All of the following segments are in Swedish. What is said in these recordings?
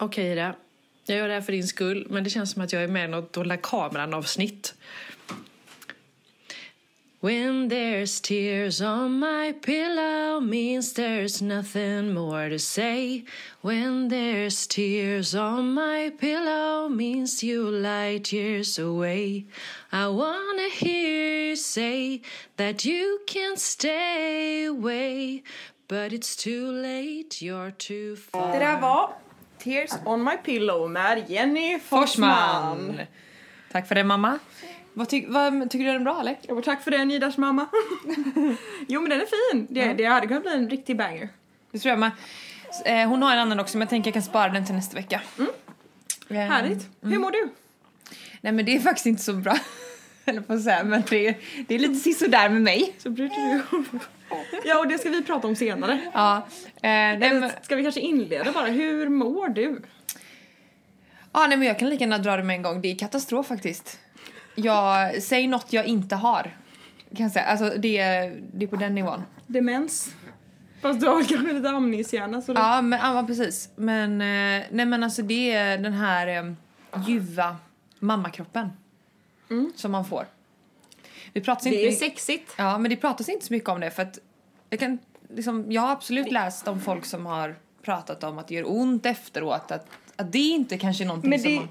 Okej Ida, jag gör det här för din skull, men det känns som att jag är med i något Dolda kameran-avsnitt. When there's tears on my pillow means there's nothing more to say. When there's tears on my pillow means you light years away. I wanna hear you say that you can stay away. But it's too late, you're too far. Det där var Tears on my pillow med Jenny Forsman. Forsman. Tack för det mamma. Vad, ty vad tycker du den är bra eller? Och tack för den Idas mamma. jo men den är fin. Det, det hade kunnat bli en riktig banger. Det tror jag med. Eh, hon har en annan också men jag tänker jag kan spara den till nästa vecka. Mm. Eh, Härligt. Hur mår du? Nej men det är faktiskt inte så bra. Eller på säga men det är, det är lite sisådär med mig. Så bryter du ihop. Ja och det ska vi prata om senare. Ja. Eh, Eller ska vi kanske inleda bara? Hur mår du? ja, nej men jag kan lika gärna dra det med en gång. Det är katastrof faktiskt. Jag, säg något jag inte har. Kan jag säga. Alltså det, är- det är på den nivån. Demens? Fast du har kanske lite amningshjärna så det... Ja, men, ja precis. Men, eh, nej men alltså det är den här eh, ljuva mammakroppen. Som man får. Vi pratar inte Det är mycket- sexigt. Ja, men det pratas inte så mycket om det för att jag kan liksom, jag har absolut läst om folk som har pratat om att det gör ont efteråt, att, att det inte kanske är någonting Men som det... man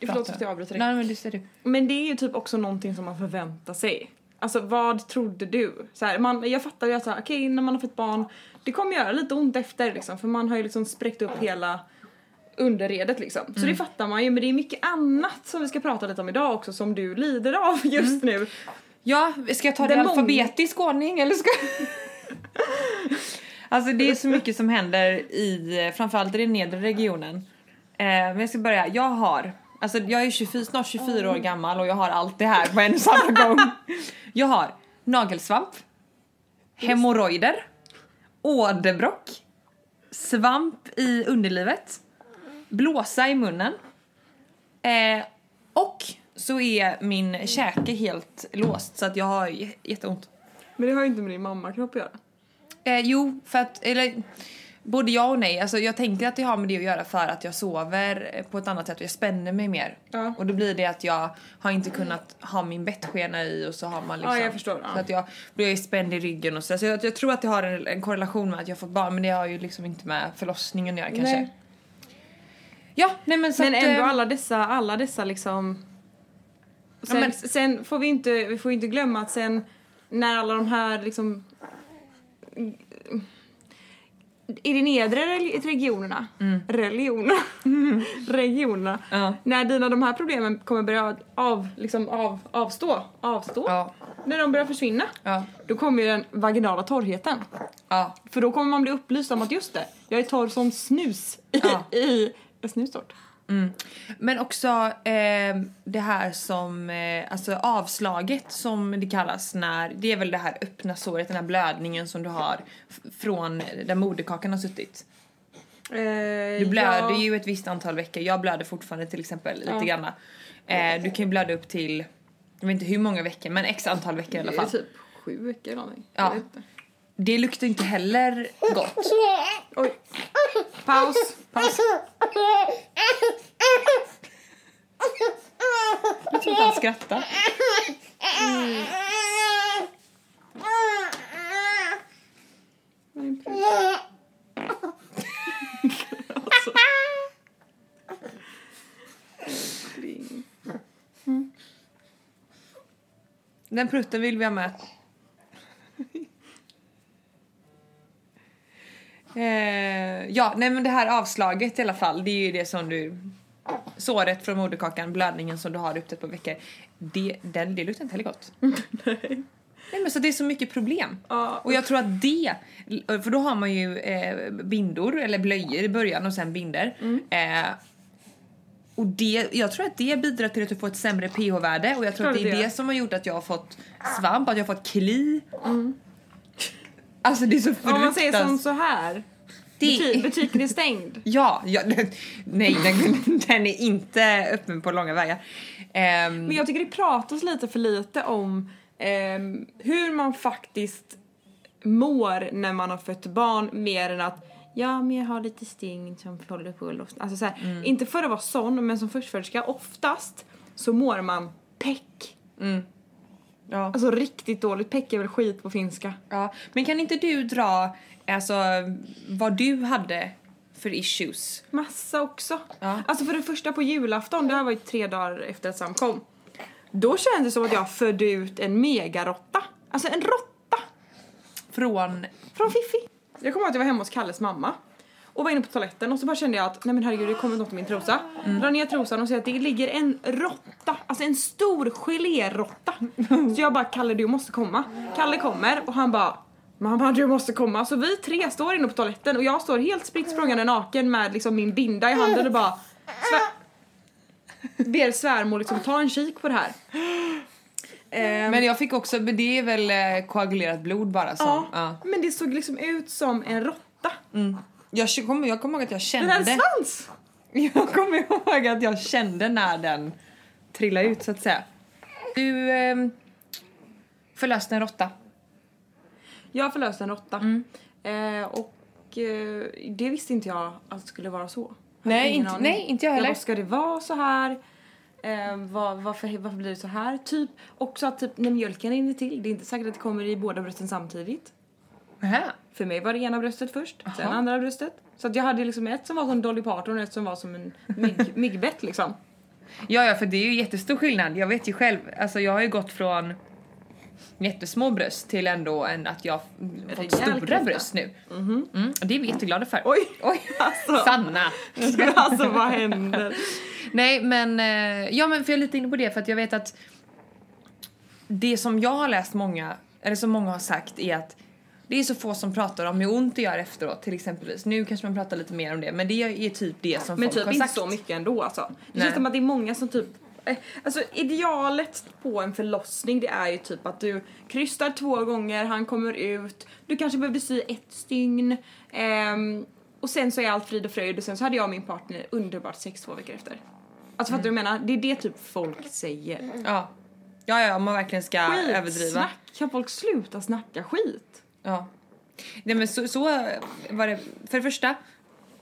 Förlåt att jag avbryter dig. Nej men det ser du. Men det är ju typ också någonting som man förväntar sig. Alltså vad trodde du? Så här, man, jag fattar ju att okej när man har fått barn, det kommer göra lite ont efter liksom för man har ju liksom spräckt upp hela underredet liksom. Så det fattar man ju men det är mycket annat som vi ska prata lite om idag också som du lider av just nu. Ja, ska jag ta det i alfabetisk ordning eller ska Alltså det är så mycket som händer i, framförallt i den nedre regionen. Eh, men jag ska börja, jag har, alltså jag är 24, snart 24 år gammal och jag har allt det här på en och samma gång. Jag har nagelsvamp, hemorrojder, åderbråck, svamp i underlivet, blåsa i munnen eh, och så är min käke helt låst så att jag har jätteont. Men det har ju inte med din mammakropp att göra. Eh, jo, för att, eller både ja och nej. Alltså jag tänker att det har med det att göra för att jag sover eh, på ett annat sätt och jag spänner mig mer. Ja. Och då blir det att jag har inte kunnat ha min bettskena i och så har man liksom... Ja, jag förstår, ja. Så att jag blir spänd i ryggen och så. så jag, jag tror att det har en, en korrelation med att jag fått barn men det har ju liksom inte med förlossningen att göra kanske. Nej. Ja, nej men så Men att, ändå eh, alla dessa, alla dessa liksom... Sen, men- sen får vi inte, vi får inte glömma att sen när alla de här liksom... I de nedre regionerna, religionerna, regionerna, Ja. när dina de här problemen kommer börja av, liksom av, avstå, avstå, Ja, när de börjar försvinna, ja, då kommer ju den vaginala torrheten. ja. För då kommer man bli upplyst om att just det, jag är torr som snus i, Ja. i en snustort. Mm. Men också eh, det här som, eh, alltså avslaget som det kallas när, det är väl det här öppna såret, den här blödningen som du har från där moderkakan har suttit. Du blöder ja. ju ett visst antal veckor, jag blöder fortfarande till exempel lite Ja. grann. Eh, du kan ju blöda upp till, jag vet inte hur många veckor men x antal veckor i alla Det är fall. typ sju veckor eller någonting. Ja. Det luktar inte heller gott. Oj. Paus. Paus. Jag tror att han skrattar. Alltså. Den prutten vill vi ha med. Ja, nej men det här avslaget i alla fall, det är ju det som du... Såret från moderkakan, blödningen som du har upp ett par veckor. Det, den, det luktar inte heller gott. Nej. Nej men så det är så mycket problem. Ja. Och jag tror att det, för då har man ju eh, bindor eller blöjor i början och sen binder. Eh, och det, jag tror att det bidrar till att du får ett sämre pH-värde och jag tror att det är det? det som har gjort att jag har fått svamp, att jag har fått kli. Alltså det är så Om man säger som fruktansvärt. så här. Det- Buti- butiken är stängd. Ja, ja nej den, den är inte öppen på långa vägar. Ehm, Men jag tycker det pratas lite för lite om ehm, hur man faktiskt mår när man har fött barn mer än att Ja, men jag har lite sting som håller på att lossna. Alltså så här, Mm. inte för att vara sån, men som förstföderska oftast så mår man peck. Ja. Alltså riktigt dåligt. Peck är väl skit på finska. ja. Men kan inte du dra alltså, vad du hade för issues? Massa också. Ja. Alltså för det första på julafton, det här var ju tre dagar efter att Sam kom. Då kändes det som att jag födde ut en megarotta. Alltså en råtta Från... från Fiffi. Jag kommer ihåg att jag var hemma hos Kalles mamma. Och var inne på toaletten och så bara kände jag att nej men herregud det kommer något i min trosa. Drar ner trosan och ser att det ligger en råtta, alltså en stor geléråtta. Så jag bara Kalle du måste komma. Kalle kommer och han bara Mamma du måste komma. Så vi tre står inne på toaletten och jag står helt spritt språngande naken med liksom min binda i handen och bara svär... ber svärmor liksom ta en kik på det här. Ehm, Men jag fick också, det är väl eh, koagulerat blod bara som... ja, Ja. men det såg liksom ut som en råtta. Jag kommer, jag kommer ihåg att jag Den kände... hade svans! Jag kommer ihåg att jag kände när den trillade ut så att säga. Du eh, förlöste en råtta. Jag förlöste en råtta. Mm. Eh, och eh, det visste inte jag att det skulle vara så. Jag Nej, inte- aning. nej, inte jag heller. bara, ska det vara så här? Eh, vad, varför, varför blir det så här? Typ också att typ, när mjölken rinner till, det är inte säkert att det kommer i båda brösten samtidigt. Nähä. För mig var det ena bröstet först, sen Aha. andra bröstet. Så att jag hade liksom ett som var som Dolly Parton och ett som var som en mygg, myggbett liksom. Ja, ja, för det är ju jättestor skillnad. Jag vet ju själv, alltså jag har ju gått från jättesmå bröst till ändå en, att jag fått stora klyfta. bröst nu. Mm, och det är vi jätteglada för. Oj! Oj! Alltså, Sanna! alltså vad händer? Nej men, eh, ja men för jag är lite inne på det för att jag vet att det som jag har läst många, eller som många har sagt är att det är så få som pratar om hur ont det gör efteråt till exempelvis. Nu kanske man pratar lite mer om det men det är typ det som Men folk typ har inte sagt. så mycket ändå alltså. Det Nej. känns som att det är många som typ Alltså idealet på en förlossning det är ju typ att du krystar två gånger, han kommer ut, du kanske behövde sy ett stygn ehm, och sen så är allt frid och fröjd och sen så hade jag och min partner underbart sex två veckor efter. Alltså fattar du vad jag menar? Det är det typ folk säger. Ja. Ja, ja, om man verkligen ska överdriva. Skitsnack! Kan folk sluta snacka skit? Ja. Nej men så, så var det. För det första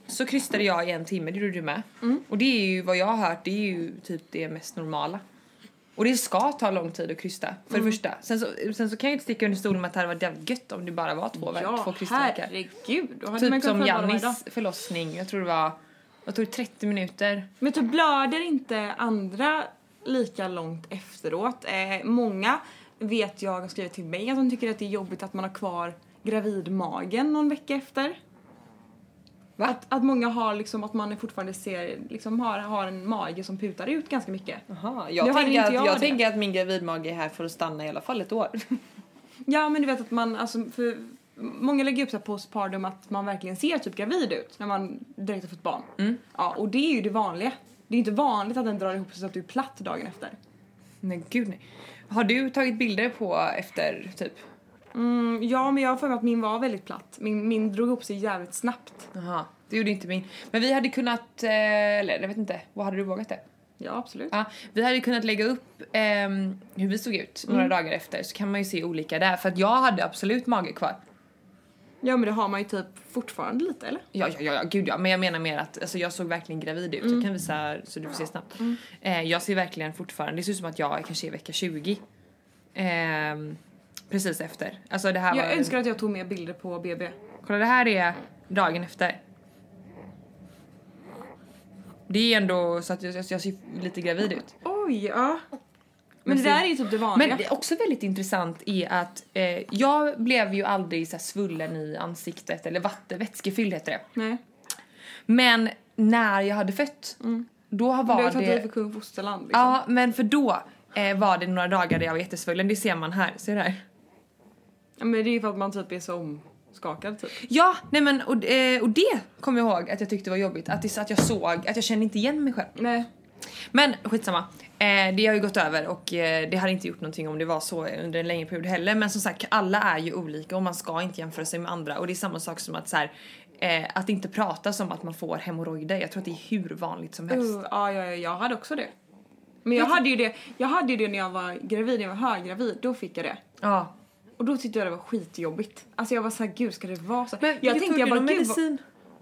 så krystade jag i en timme, det gjorde du med. Och det är ju vad jag har hört, det är ju typ det mest normala. Och det ska ta lång tid att krysta, för det första. Sen så, sen så kan jag inte sticka under stolen med att det hade varit jävligt gött om det bara var två, Ja, två krystverkar. herregud. Då hade Typ som. Jannis förlossning, jag tror det var, jag tog 30 minuter. Men typ blöder inte andra lika långt efteråt? Eh, många vet jag har skrivit till mig att de tycker att det är jobbigt att man har kvar gravidmagen någon vecka efter. Va? Att, att många har liksom att man fortfarande ser, liksom har, har en mage som putar ut ganska mycket. Jaha, jag, hade tänker, inte att, jag jag tänker att min gravidmage är här för att stanna i alla fall ett år. Ja men du vet att man, alltså för Många lägger upp så här postpartum att man verkligen ser typ gravid ut när man direkt har fått barn. Mm. Ja och det är ju det vanliga. Det är inte vanligt att den drar ihop sig så att du är platt dagen efter. Nej gud nej. Har du tagit bilder på efter typ? Mm, ja, men jag har för mig att min var väldigt platt. Min, min drog ihop sig jävligt snabbt. Jaha, det gjorde inte min. Men vi hade kunnat, eh, eller jag vet inte, vad hade du vågat det? Ja, absolut. Ja, vi hade kunnat lägga upp ehm, hur vi såg ut några dagar efter så kan man ju se olika där för att jag hade absolut mage kvar. Ja, men det har man ju typ fortfarande lite, eller? Ja, ja, ja, ja gud ja, men jag menar mer att alltså, jag såg verkligen gravid ut. Jag kan visa så du får se snabbt. Eh, jag ser verkligen fortfarande, det ser ut som att jag kanske är vecka 20. Ehm, precis efter. Alltså det här Jag var... önskar att jag tog mer bilder på BB. Kolla det här är dagen efter. Det är ändå så att jag, jag ser lite gravid ut. Oj, ja. Men, Men det där är ju typ det vanliga. Men det är också väldigt intressant är att eh, jag blev ju aldrig så svullen i ansiktet eller vatten, vätskefylld heter det. Nej. Men när jag hade fött, då Du har var ju tagit i det... för kung fosterland liksom. Ja, men för då eh, var det några dagar där jag var jättesvullen. Det ser man här, ser du här? Ja, Men det är för att man typ är så omskakad typ. Ja, nej men och, eh, och det kommer jag ihåg att jag tyckte var jobbigt. Att, det, att jag såg, att jag kände inte igen mig själv. Nej. Men skitsamma. Eh, det har ju gått över och eh, det hade inte gjort någonting om det var så under en längre period heller. Men som sagt, alla är ju olika och man ska inte jämföra sig med andra. Och det är samma sak som att så här, eh, att inte prata som att man får hemorrojder. Jag tror att det är hur vanligt som helst. Uh, ja, ja, jag hade också det. Men jag hade ju det, jag hade ju det när jag var gravid, när jag var höggravid, då fick jag det. Ja. Och då tyckte jag det var skitjobbigt. Alltså jag var såhär, gud ska det vara så? Men jag tänkte jag bara, vad- medicin?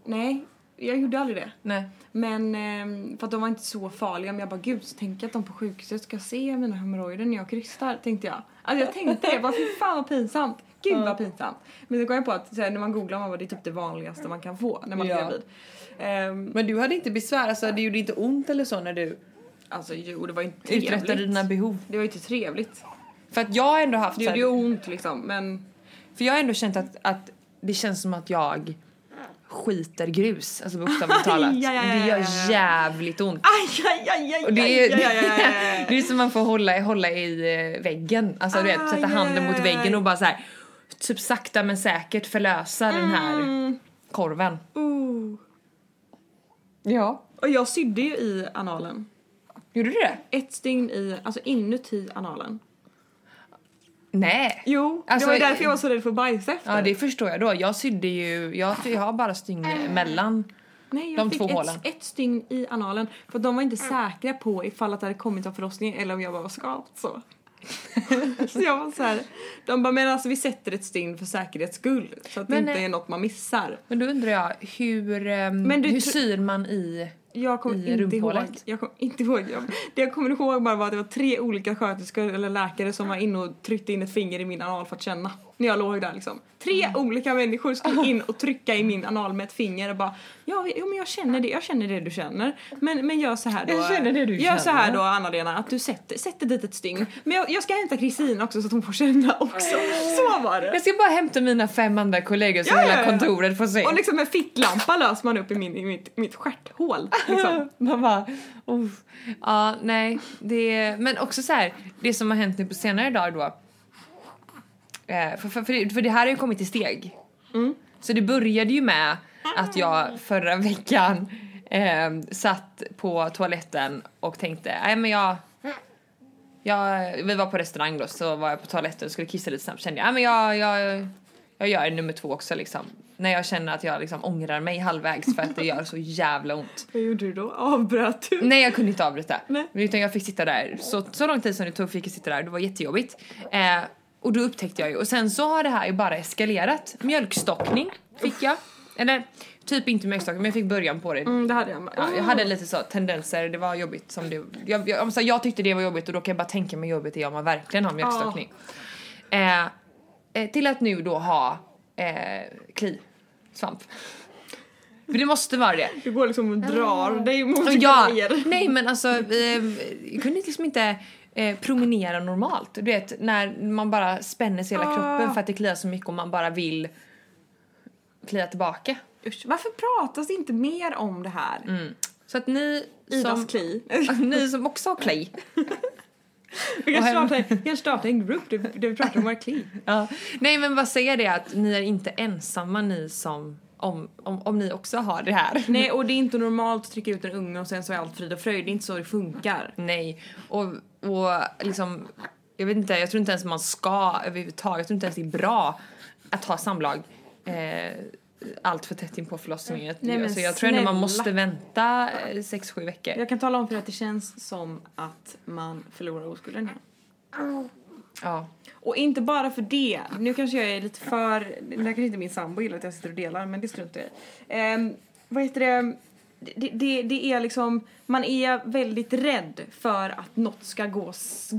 Nej, jag gjorde aldrig det. Nej. Men ehm, för att de var inte så farliga. Men jag bara gud, så tänker jag att de på sjukhuset ska se mina hemorrojder när jag krystar, tänkte jag. Alltså jag tänkte det, bara fy fan vad pinsamt. Gud vad pinsamt. Men så kom jag på att här, när man googlar man bara, det är typ det vanligaste man kan få när man Ja. är gravid. Ehm, Men du hade inte besvär, alltså det gjorde inte ont eller så när du alltså jo, det var inte uträttade trevligt. dina behov? Det var ju inte trevligt. För att jag har ändå haft Det gjorde ju ont liksom, men För jag har ändå känt att, att det känns som att jag skiter grus, alltså bokstavligt talat. det gör jävligt ont. aj, aj, aj, aj, Och det är, aj, aj, aj, aj, aj. det är som man får hålla, hålla i eh, väggen, alltså du vet Aj, sätta handen mot aj, väggen aj. och bara så här typ sakta men säkert förlösa den här Mm. korven. Oh. Ja. Och jag sydde ju i analen. Gjorde du det? Ett stygn i, alltså inuti analen. Nej. Jo, Alltså, det var därför jag var så rädd för att bajsa efter. Ja det förstår jag då. Jag sydde ju, jag, jag har bara stygn mellan. Nej, jag de fick två ett, hålen. ett stygn i analen. För de var inte säkra på ifall att det hade kommit av förlossningen eller om jag bara var skapt så. så jag var så här, de bara men alltså vi sätter ett stygn för säkerhets skull så att Men, det inte eh, är något man missar. Men då undrar jag hur, Men du hur syr man i? Jag kommer I inte ihåg. Jag kommer inte ihåg. Jag, det jag kommer ihåg bara var att det var tre olika sköterskor eller läkare som var inne och tryckte in ett finger i min anal för att känna. När jag låg där liksom. Tre Mm. olika människor skulle in och trycka i min anal med ett finger och bara ja, jo men jag känner det, jag känner det du känner. Men, men gör så här då. Jag känner det du Gör så här känner. då Anna-Lena att du sätter, sätter dit ett stygn. Men jag, jag ska hämta Kristin också så att hon får känna också. Så var det. Jag ska bara hämta mina fem andra kollegor så Ja, ja, hela ja. kontoret får se. Och liksom en ficklampa löser man upp i, min, i mitt, mitt stjärthål. Liksom. Man bara, oh. Ja, nej. Det, men också så här, det som har hänt nu på senare dagar då. Eh, för, för, för, det, för det här har ju kommit i steg. Mm. Så det började ju med att jag förra veckan eh, satt på toaletten och tänkte, nej men jag jag, vi var på restaurang då, så var jag på toaletten och skulle kissa lite snabbt. Kände jag, "Nej, men jag, jag, jag gör nummer två också liksom. När jag känner att jag liksom ångrar mig halvvägs för att det gör så jävla ont. Vad gjorde du då? Avbröt du? Nej jag kunde inte avbryta. Nej. Utan jag fick sitta där så, så lång tid som det tog fick jag sitta där, det var jättejobbigt. Eh, och då upptäckte jag ju, och sen så har det här ju bara eskalerat. Mjölkstockning fick jag. Eller typ inte mjölkstockning men jag fick början på det. Mm, det hade jag med. Ja, jag hade lite så tendenser, det var jobbigt som det... Jag, jag, alltså, jag tyckte det var jobbigt och då kan jag bara tänka mig jobbigt är om man verkligen har mjölkstockning. Eh, eh, till att nu då ha eh, kli, svamp. För det måste vara det. Du går liksom och drar dig mot Ja, grejer. nej men alltså eh, jag kunde liksom inte eh, promenera normalt. Du vet när man bara spänner sig hela Ah. kroppen för att det kliar så mycket och man bara vill klia tillbaka. Usch, varför pratas det inte mer om det här? Så att ni Idas som, kli. ni som också har kli Vi kan starta, kan starta en grupp där vi pratar om våra kli. Ja. Nej men vad säger det att ni är inte ensamma ni som om, om, om ni också har det här. Nej och det är inte normalt att trycka ut en unge och sen så är allt frid och fröjd. Det är inte så det funkar. Nej och, och liksom jag vet inte, jag tror inte ens man ska överhuvudtaget, jag tror inte ens det är bra att ha samlag eh, allt för tätt in på förlossningen. Nej, men alltså, jag tror ändå man måste vänta eh, sex sju veckor. Jag kan tala om för att det känns som att man förlorar oskulden. Ja. Och inte bara för det. Nu kanske jag är lite för... Det här kanske inte min sambo gillar att jag sitter och delar men det struntar jag i. Um, vad heter det? Det, det, det är liksom, man är väldigt rädd för att något ska gå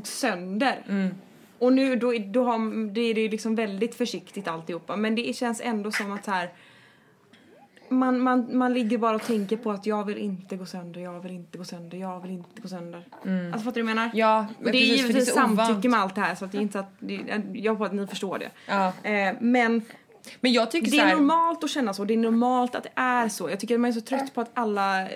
sönder. Och nu då, är- då har, det är det liksom väldigt försiktigt alltihopa men det känns ändå som att så här man, man, man ligger bara och tänker på att jag vill inte gå sönder, jag vill inte gå sönder, jag vill inte gå sönder. Alltså fattar du vad jag menar? Ja, Och det är precis, för givetvis samtycke med allt det här så att det är inte så att, det, jag hoppas att ni förstår det. Ja. Eh, men Men jag tycker det är här, normalt att känna så, det är normalt att det är så. Jag tycker att man är så trött på att alla eh,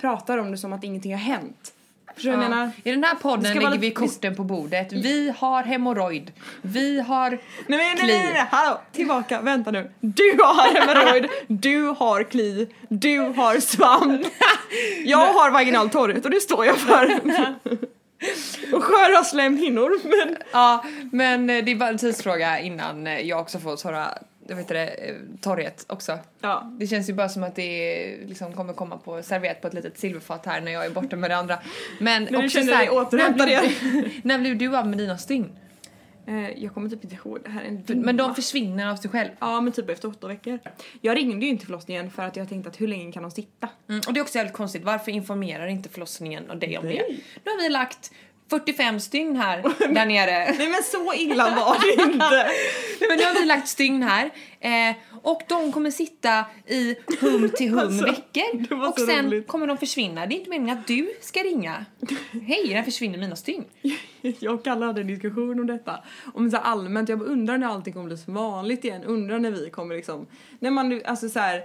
pratar om det som att ingenting har hänt. Förstår jag menar? I den här podden lägger vara vi korten på bordet. Vi har hemorrojd. Vi har Nej, nej, nej, Kli. nej, nej, hallå, tillbaka, vänta nu. Du har hemorrojd, du har kli, du har svamp. Jag har vaginal torrhet och det står jag för. Och sköra slemhinnor, men Ja, men eh, det är bara en tidsfråga innan eh, jag också får torra, jag vet det, eh, torrhet också. ja. Det känns ju bara som att det liksom kommer komma på serverat på ett litet silverfat här när jag är borta med det andra. Men du också känner här, dig återhämtad när blev, när blev du av med dina stygn? Eh, jag kommer typ inte ihåg, det här är en Men de dimma. försvinner av sig själv. Ja men typ efter åtta veckor. Jag ringde ju inte förlossningen för att jag tänkte att hur länge kan de sitta? Mm, och det är också jävligt konstigt, varför informerar inte förlossningen och dig om det? Nu har vi lagt 45 stygn här där nere. Nej men så illa var det inte! Nej, men nu har vi lagt stygn här eh, och de kommer sitta i hum till hum Alltså, veckor och sen roligt. kommer de försvinna. Det är inte meningen att du ska ringa. Hej, där försvinner mina stygn. Jag och Kalle hade en diskussion om detta. Om så allmänt, jag undrar när allting kommer bli som vanligt igen. Undrar när vi kommer liksom, när man alltså så här.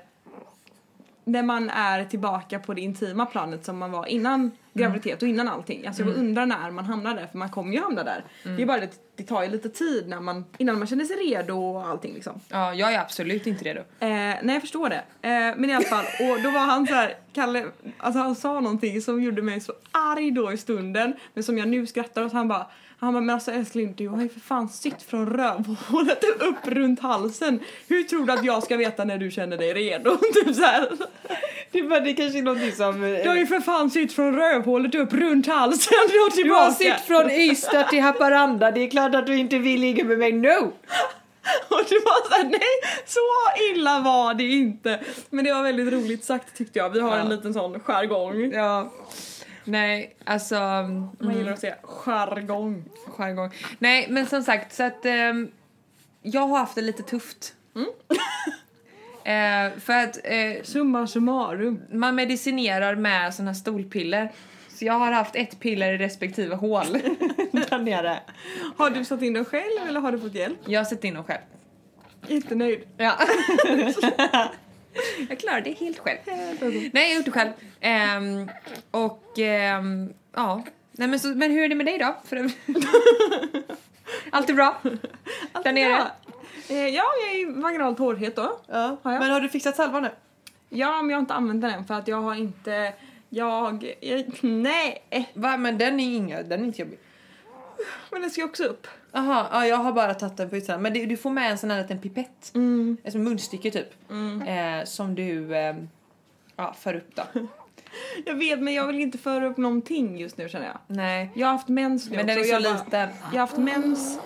När man är tillbaka på det intima planet som man var innan graviditet och innan allting. Alltså jag bara undrar när man hamnar där för man kommer ju hamna där. Det är bara det, det tar ju lite tid när man, innan man känner sig redo och allting liksom. Ja, jag är absolut inte redo. Eh, nej jag förstår det. Eh, men i alla fall, och då var han så här, Kalle, alltså han sa någonting som gjorde mig så arg då i stunden, men som jag nu skrattar åt. Han bara, han bara, men alltså älskling du har ju för fan sytt från rövhålet upp runt halsen. Hur tror du att jag ska veta när du känner dig redo? typ så här. Det, var, det kanske är någonting som... Du har ju för fan sytt från rövhålet upp runt halsen och Du har tillbaka. sitt från Ystad till Haparanda, det är klart att du inte vill ligga med mig, no! Och det var såhär, nej så illa var det inte. Men det var väldigt roligt sagt tyckte jag. Vi har en Ja. liten sån jargong. Ja. Nej, alltså... Man gillar att säga jargong. jargong. Nej, men som sagt, så att ehm, jag har haft det lite tufft. eh, för att eh, Summa summarum. man medicinerar med såna här stolpiller. Så jag har haft ett piller i respektive hål där nere. Har du satt in den själv eller har du fått hjälp? Jag har sett in dem själv. Jättenöjd. Ja. jag klarar det helt själv. Nej, jag har gjort det själv. Ehm, och ehm, ja. Nej, men, så, men hur är det med dig då? För, allt är bra? Där nere? Eh, ja jag är vaginalt hårdhet då. Ja. Har jag? Men har du fixat salvan nu? Ja, men jag har inte använt den än för att jag har inte... Jag... jag nej! Va? Men den är inga, den är inte jobbig. Men den ska också upp. Jaha, ja, jag har bara tagit den på utsidan. Men det, du får med en sån här liten pipett. Mm. Ett munstycke typ. Eh, som du eh, ja, för upp då. Jag vet, men jag vill inte föra upp någonting just nu känner jag. Nej. Jag har haft mens nu Men den är så jag bara- liten. Jag har haft mens.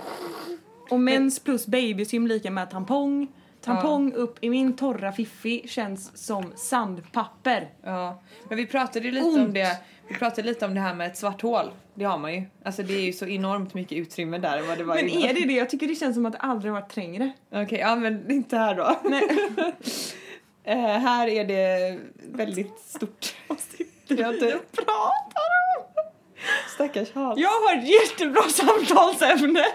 Och mens plus babysym lika med tampong. Tampong upp i min torra fiffi känns som sandpapper. Ja. Men vi pratade ju lite Ont. om det. Vi pratade lite om det här med ett svart hål. Det har man ju. Alltså det är ju så enormt mycket utrymme där än vad det var Men innan. är det det? Jag tycker det känns som att det aldrig varit trängre. Okej, ja men inte här då. Nej. Eh, här är det väldigt stort. Jag inte... pratar om? Stackars Hans. Jag har ett jättebra samtalsämne.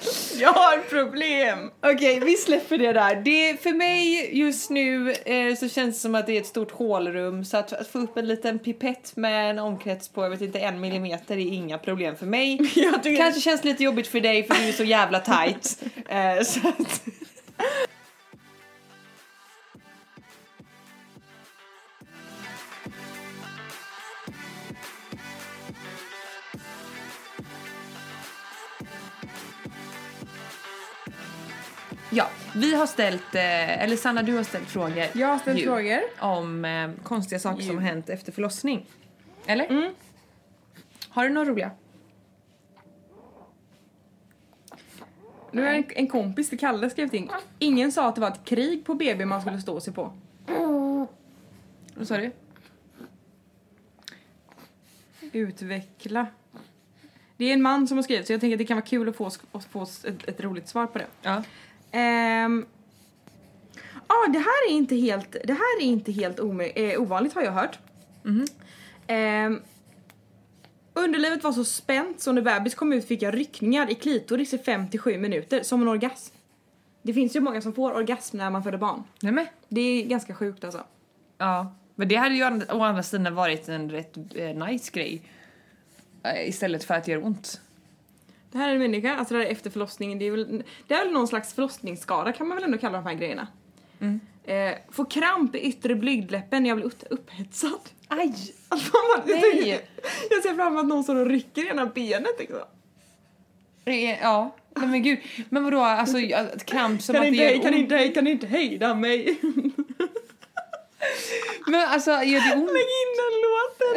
Jag har problem. Okej, vi släpper det där. Det, för mig just nu eh, så känns det som att det är ett stort hålrum så att, att få upp en liten pipett med en omkrets på, jag vet inte, en millimeter är inga problem för mig. Kanske känns lite jobbigt för dig för du är så jävla tight. Eh, så att... Ja, vi har ställt, eh, eller Sanna du har ställt frågor. Jag har ställt ju, frågor. Om eh, konstiga saker som Ju. har hänt efter förlossning. Eller? Mm. Har du några roliga? Nu har en, en kompis till Kalle skrivit in. Ingen sa att det var ett krig på BB man skulle stå sig på. Vad sa du? Utveckla. Det är en man som har skrivit så jag tänker att det kan vara kul att få, att få ett, ett roligt svar på det. Ja. Ehm, Ja, det här är inte helt, det här är inte helt eh, ovanligt har jag hört. Ehm, underlivet var så spänt så när bebis kom ut fick jag ryckningar i klitoris i 5-7 minuter, som en orgasm. Det finns ju många som får orgasm när man föder barn. Nej men. Det är ganska sjukt alltså. Ja. Men det hade ju å- å andra sidan varit en rätt eh, nice grej. Eh, istället för att det gör ont. Det här är en människa, alltså det här är efter förlossningen, det är väl, det är väl någon slags förlossningsskada kan man väl ändå kalla de här grejerna. Mm. Eh, får kramp i yttre blygdläppen när jag blir upp- upphetsad. Aj! Alltså, man, jag, Nej. jag ser fram emot att någon står och rycker i ena benet liksom. Ja. Nej men gud. Men vadå, alltså kramp som Kan att inte, det gör kan, ont? inte, kan inte hejda mig? Men alltså gör det ont? Lägg in den låten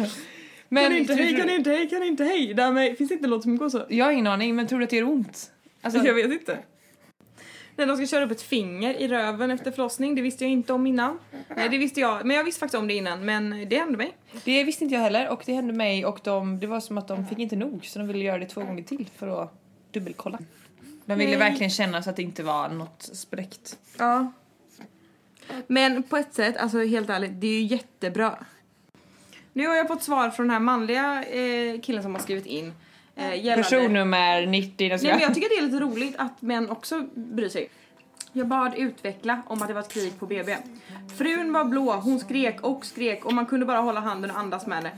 Hans. Men kan inte hej, kan inte hej, kan inte hej. Med, finns det inte en låt som går så? Jag har ingen aning, men tror du att det gör ont? Alltså, jag vet inte. När de ska köra upp ett finger i röven efter förlossning, det visste jag inte om innan. Nej, det visste jag, men jag visste faktiskt om det innan, men det hände mig. det visste inte jag heller och det hände mig och de, det var som att de fick inte nog så de ville göra det två gånger till för att dubbelkolla. De ville Nej. verkligen känna så att det inte var något spräckt. Ja. Men på ett sätt, alltså helt ärligt, det är ju jättebra. Nu har jag fått svar från den här manliga eh, killen som har skrivit in. Eh, gällande... Personnummer 90, jag ska... Nej men jag tycker det är lite roligt att män också bryr sig. Jag bad utveckla om att det var ett krig på BB. Frun var blå, hon skrek och skrek och man kunde bara hålla handen och andas med henne.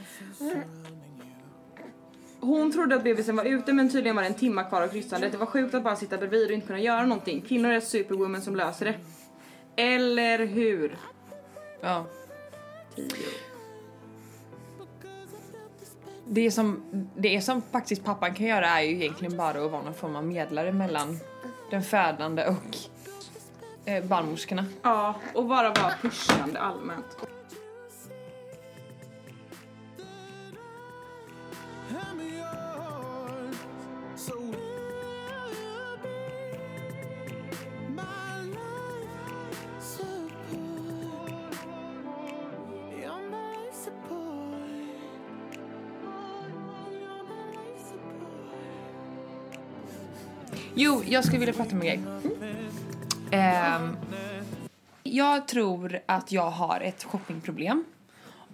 Hon trodde att bebisen var ute men tydligen var det en timma kvar av kryssandet. Det var sjukt att bara sitta bredvid och inte kunna göra någonting. Kvinnor är superwomen som löser det. Eller hur? Ja. Det som, det som faktiskt pappan kan göra är ju egentligen bara att vara någon form av medlare mellan den födande och eh, barnmorskorna. Ja, och bara vara pushande allmänt. Hand me yours, Jo, jag skulle vilja prata om en grej. Eh, jag tror att jag har ett shoppingproblem.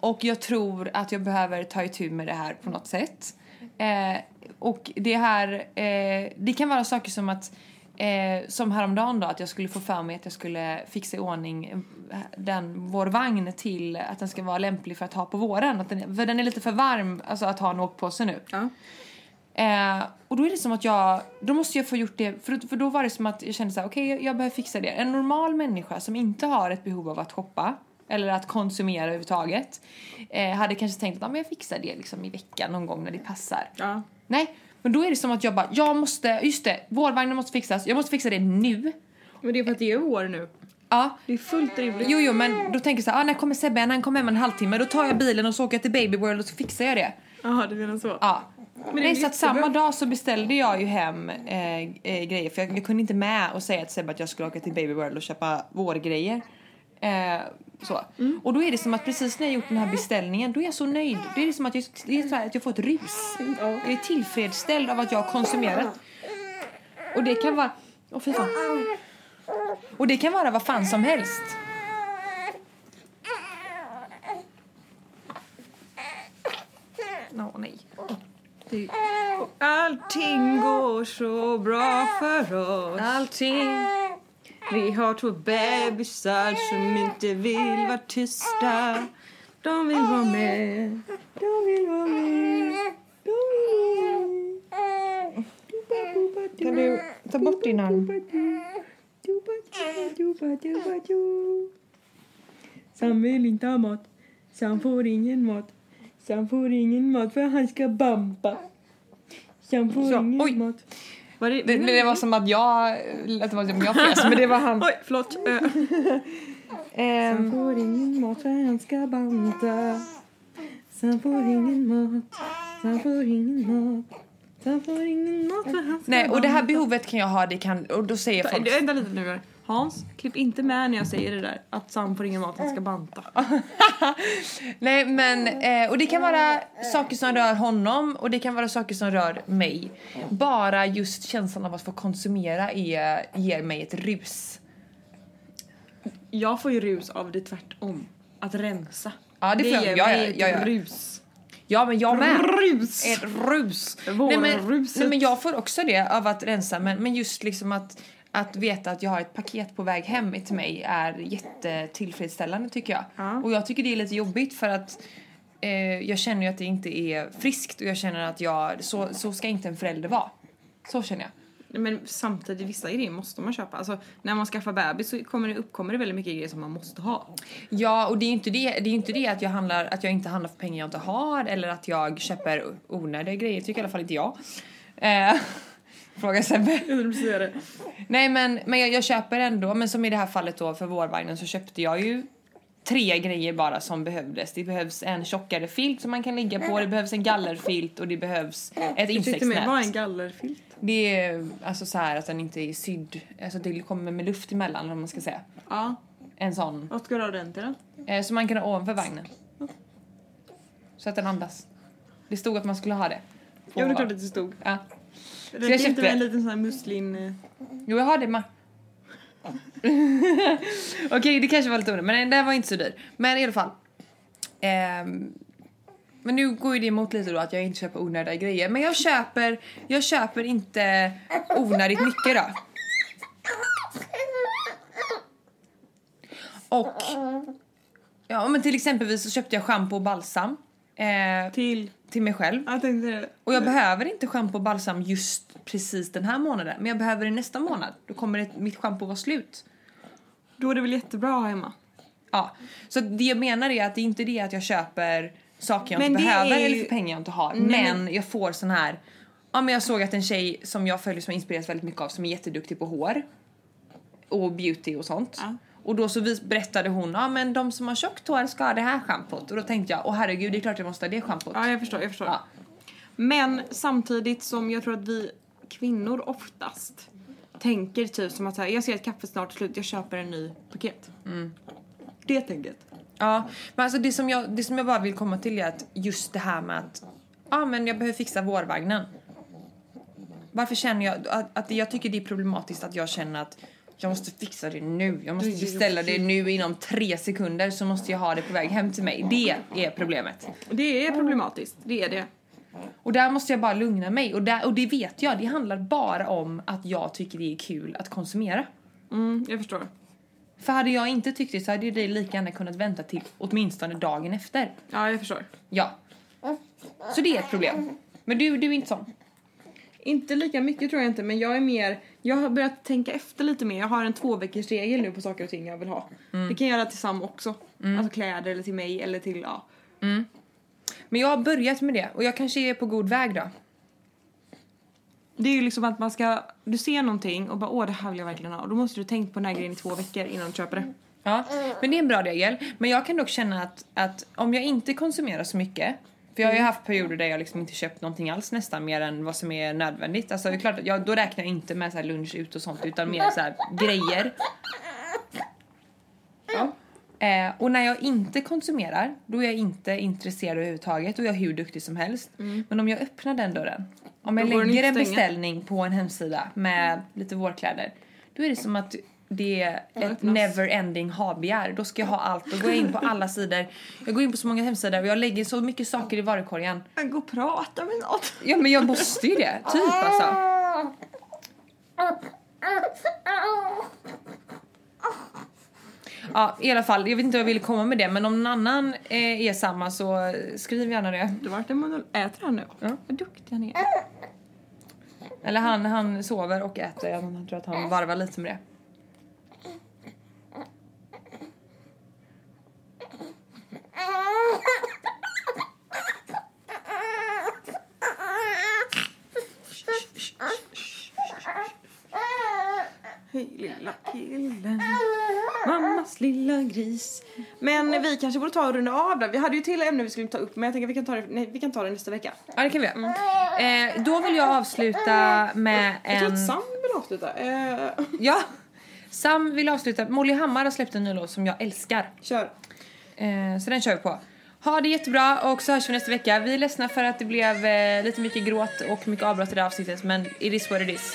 Och jag tror att jag behöver ta itu med det här på något sätt. Eh, och det här, eh, det kan vara saker som att Eh, som häromdagen då, att jag skulle få för mig att jag skulle fixa i ordning eh, den, vår vagn till att den ska vara lämplig för att ha på våren. Att den, för den är lite för varm alltså att ha en åkpåse nu. Ja. Eh, och då är det som att jag, då måste jag få gjort det, för, för då var det som att jag kände så här, okej jag, jag behöver fixa det. En normal människa som inte har ett behov av att shoppa eller att konsumera överhuvudtaget eh, hade kanske tänkt att ah, men jag fixar det liksom i veckan någon gång när det passar. Ja. Nej, men då är det som att jag bara, jag måste, just det, vårvagnen måste fixas, jag måste fixa det nu. Men det är för att det är vår nu. Ja, Det är fullt rimligt. jo jo men då tänker jag så här, ah, när kommer Sebbe? När han kommer hem en halvtimme, då tar jag bilen och så åker jag till Baby World och så fixar jag det. Jaha, du menar så? Ja. Det är Nej, så att samma dag så beställde jag ju hem eh, eh, grejer för jag, jag kunde inte med och säga till Sebbe att jag skulle åka till Baby World och köpa vårgrejer. Eh, så. Mm. Och då är det som att precis när jag gjort den här beställningen då är jag så nöjd. Då är det som att jag, det är så att jag får ett rus. Ja. Jag är tillfredsställd av att jag har konsumerat. Och det kan vara... Åh fy fan. Och det kan vara vad fan som helst. Nå, nej. Allting går så bra för oss. Allting. Vi har två bebisar som inte vill vara tysta. De vill vara med. De vill vara med. De vill vara med. Kan du ta bort din arm? Sam vill inte ha mat. Sam får ingen mat. Sam får ingen mat för han ska bampa. Sam får Så, ingen oj. mat. Var det, Det, det var som att jag... Att det var som jag fes, men det var han. Oj, förlåt. Sam Ehm, får ingen mat för han ska banta. Sam får ingen mat. Sam får ingen mat. Sam får ingen mat för han ska nej, och det här behovet kan jag ha, det kan... Och då säger folk... Vänta lite nu. Hans, klipp inte med när jag säger det där. Att Sam får ingen mat, han ska banta. Nej men, eh, och det kan vara saker som rör honom och det kan vara saker som rör mig. Bara just känslan av att få konsumera är, ger mig ett rus. Jag får ju rus av det tvärtom. Att rensa. Ja, det får jag. ger Ja, mig ja, ett ja, ja. rus. Ja men jag med. Rus! Ett rus. Nej, men, nej men jag får också det av att rensa men, men just liksom att, att veta att jag har ett paket på väg hem till mig är jättetillfredsställande tycker jag. Ja. Och jag tycker det är lite jobbigt för att eh, jag känner ju att det inte är friskt och jag känner att jag, så, så ska inte en förälder vara. Så känner jag. Men samtidigt, vissa grejer måste man köpa. Alltså, när man skaffar bebis så kommer det, uppkommer det väldigt mycket grejer som man måste ha. Ja, och det är inte det, det, är inte det att, jag handlar, att jag inte handlar för pengar jag inte har eller att jag köper onödiga grejer, tycker i alla fall inte jag. Eh, fråga Sebbe. Jag säga det. Nej men, men jag, jag köper ändå, men som i det här fallet då för vårvagnen så köpte jag ju tre grejer bara som behövdes. Det behövs en tjockare filt som man kan ligga på, det behövs en gallerfilt och det behövs ett mer, vad är en insektsnät. gallerfilt? Det är alltså så här att den inte är sydd, alltså det kommer med luft emellan vad man ska säga. Ja. En sån, Vad ska du ha den till då? eh, som man kan ha ovanför vagnen. Så att den andas. Det stod att man skulle ha det. Ja, det är klart att det stod. Ja. Det jag inte köpte med en liten sån här musslin... eh, Jo, jag har det med. Okej, det kanske var lite onödigt, men den var inte så dyr. Men i alla fall. Ehm, men nu går ju det emot lite då att jag inte köper onödiga grejer. Men jag köper, jag köper inte onödigt mycket då. Och ja, men till exempelvis så köpte jag shampoo och balsam eh, Till... till mig själv. Jag tänkte. Och jag behöver inte shampoo och balsam just precis den här månaden. Men jag behöver det nästa månad. Då kommer det, mitt shampoo vara slut. Då är det väl jättebra att ha hemma? Ja. Så det jag menar är att det är inte det att jag köper saker jag Men inte behöver ju- eller för pengar jag inte har. Nej, men jag får sån här... Ja men jag såg att en tjej som jag följer som jag inspireras väldigt mycket av som är jätteduktig på hår. Och beauty och sånt. Ja. Och då så berättade hon, ja men de som har tjockt hår ska ha det här schampot. Och då tänkte jag, åh herregud det är klart jag måste ha det schampot. Ja, jag förstår. Jag förstår. Ja. Men samtidigt som jag tror att vi kvinnor oftast tänker typ som att här, jag ser att kaffet snart är slut, jag köper en ny paket. Mm. Det tänket. Ja, men alltså det som, jag, det som jag bara vill komma till är att just det här med att ja, men jag behöver fixa vårvagnen. Varför känner jag att, att jag tycker det är problematiskt att jag känner att jag måste fixa det nu. Jag måste beställa det nu inom tre sekunder så måste jag ha det på väg hem till mig. Det är problemet. Det är problematiskt, det är det. Och där måste jag bara lugna mig. Och, där, och det vet jag, det handlar bara om att jag tycker det är kul att konsumera. Mm, jag förstår. För hade jag inte tyckt det så hade det lika gärna kunnat vänta till åtminstone dagen efter. Ja, jag förstår. Ja. Så det är ett problem. Men du, du är inte sån. Inte lika mycket tror jag inte, men jag är mer... Jag har börjat tänka efter lite mer. Jag har en två veckors regel nu på saker och ting jag vill ha. Det kan jag göra till Sam också. Alltså kläder eller till mig eller till, ja. Men jag har börjat med det och jag kanske är på god väg då. Det är ju liksom att man ska, du ser någonting och bara åh det här vill jag verkligen ha. Och då måste du tänka på den här grejen i två veckor innan du köper det. Ja, men det är en bra regel. Men jag kan dock känna att, att om jag inte konsumerar så mycket för jag har ju haft perioder där jag liksom inte köpt någonting alls nästan mer än vad som är nödvändigt. Alltså det är klart jag, då räknar jag inte med så här lunch ut och sånt utan mer så här grejer. Ja. Eh, och när jag inte konsumerar, då är jag inte intresserad överhuvudtaget och jag är hur duktig som helst. Men om jag öppnar den dörren, om jag lägger en beställning på en hemsida med lite vårkläder, då är det som att det är ett öppnas. never ending ha-begär. Då ska jag ha allt. Då går jag in på alla sidor. Jag går in på så många hemsidor och jag lägger så mycket saker i varukorgen. Gå och prata med något. Ja men jag måste ju det, typ alltså. Ja i alla fall, jag vet inte vad jag ville komma med det men om någon annan eh, är samma så skriv gärna det. Du vart en monolog. Äter han nu? Ja. Vad duktig han är. Eller han, han sover och äter, jag tror att han varvar lite med det. Hej lilla killen. Mammas lilla gris. Men vi kanske borde ta och runda av där. Vi hade ju till ämne vi skulle ta upp men jag tänker vi kan ta det, nej, vi kan ta det nästa vecka. Ja det kan vi göra. Eh, då vill jag avsluta med Jag tror en... att Sam vill avsluta. Eh, Ja! Sam vill avsluta. Molly Hammar har släppt en ny låt som jag älskar. kör. Eh, så den kör vi på. Ha det jättebra och så hörs vi nästa vecka. Vi är ledsna för att det blev eh, lite mycket gråt och mycket avbrott i det här avsnittet men it is what it is.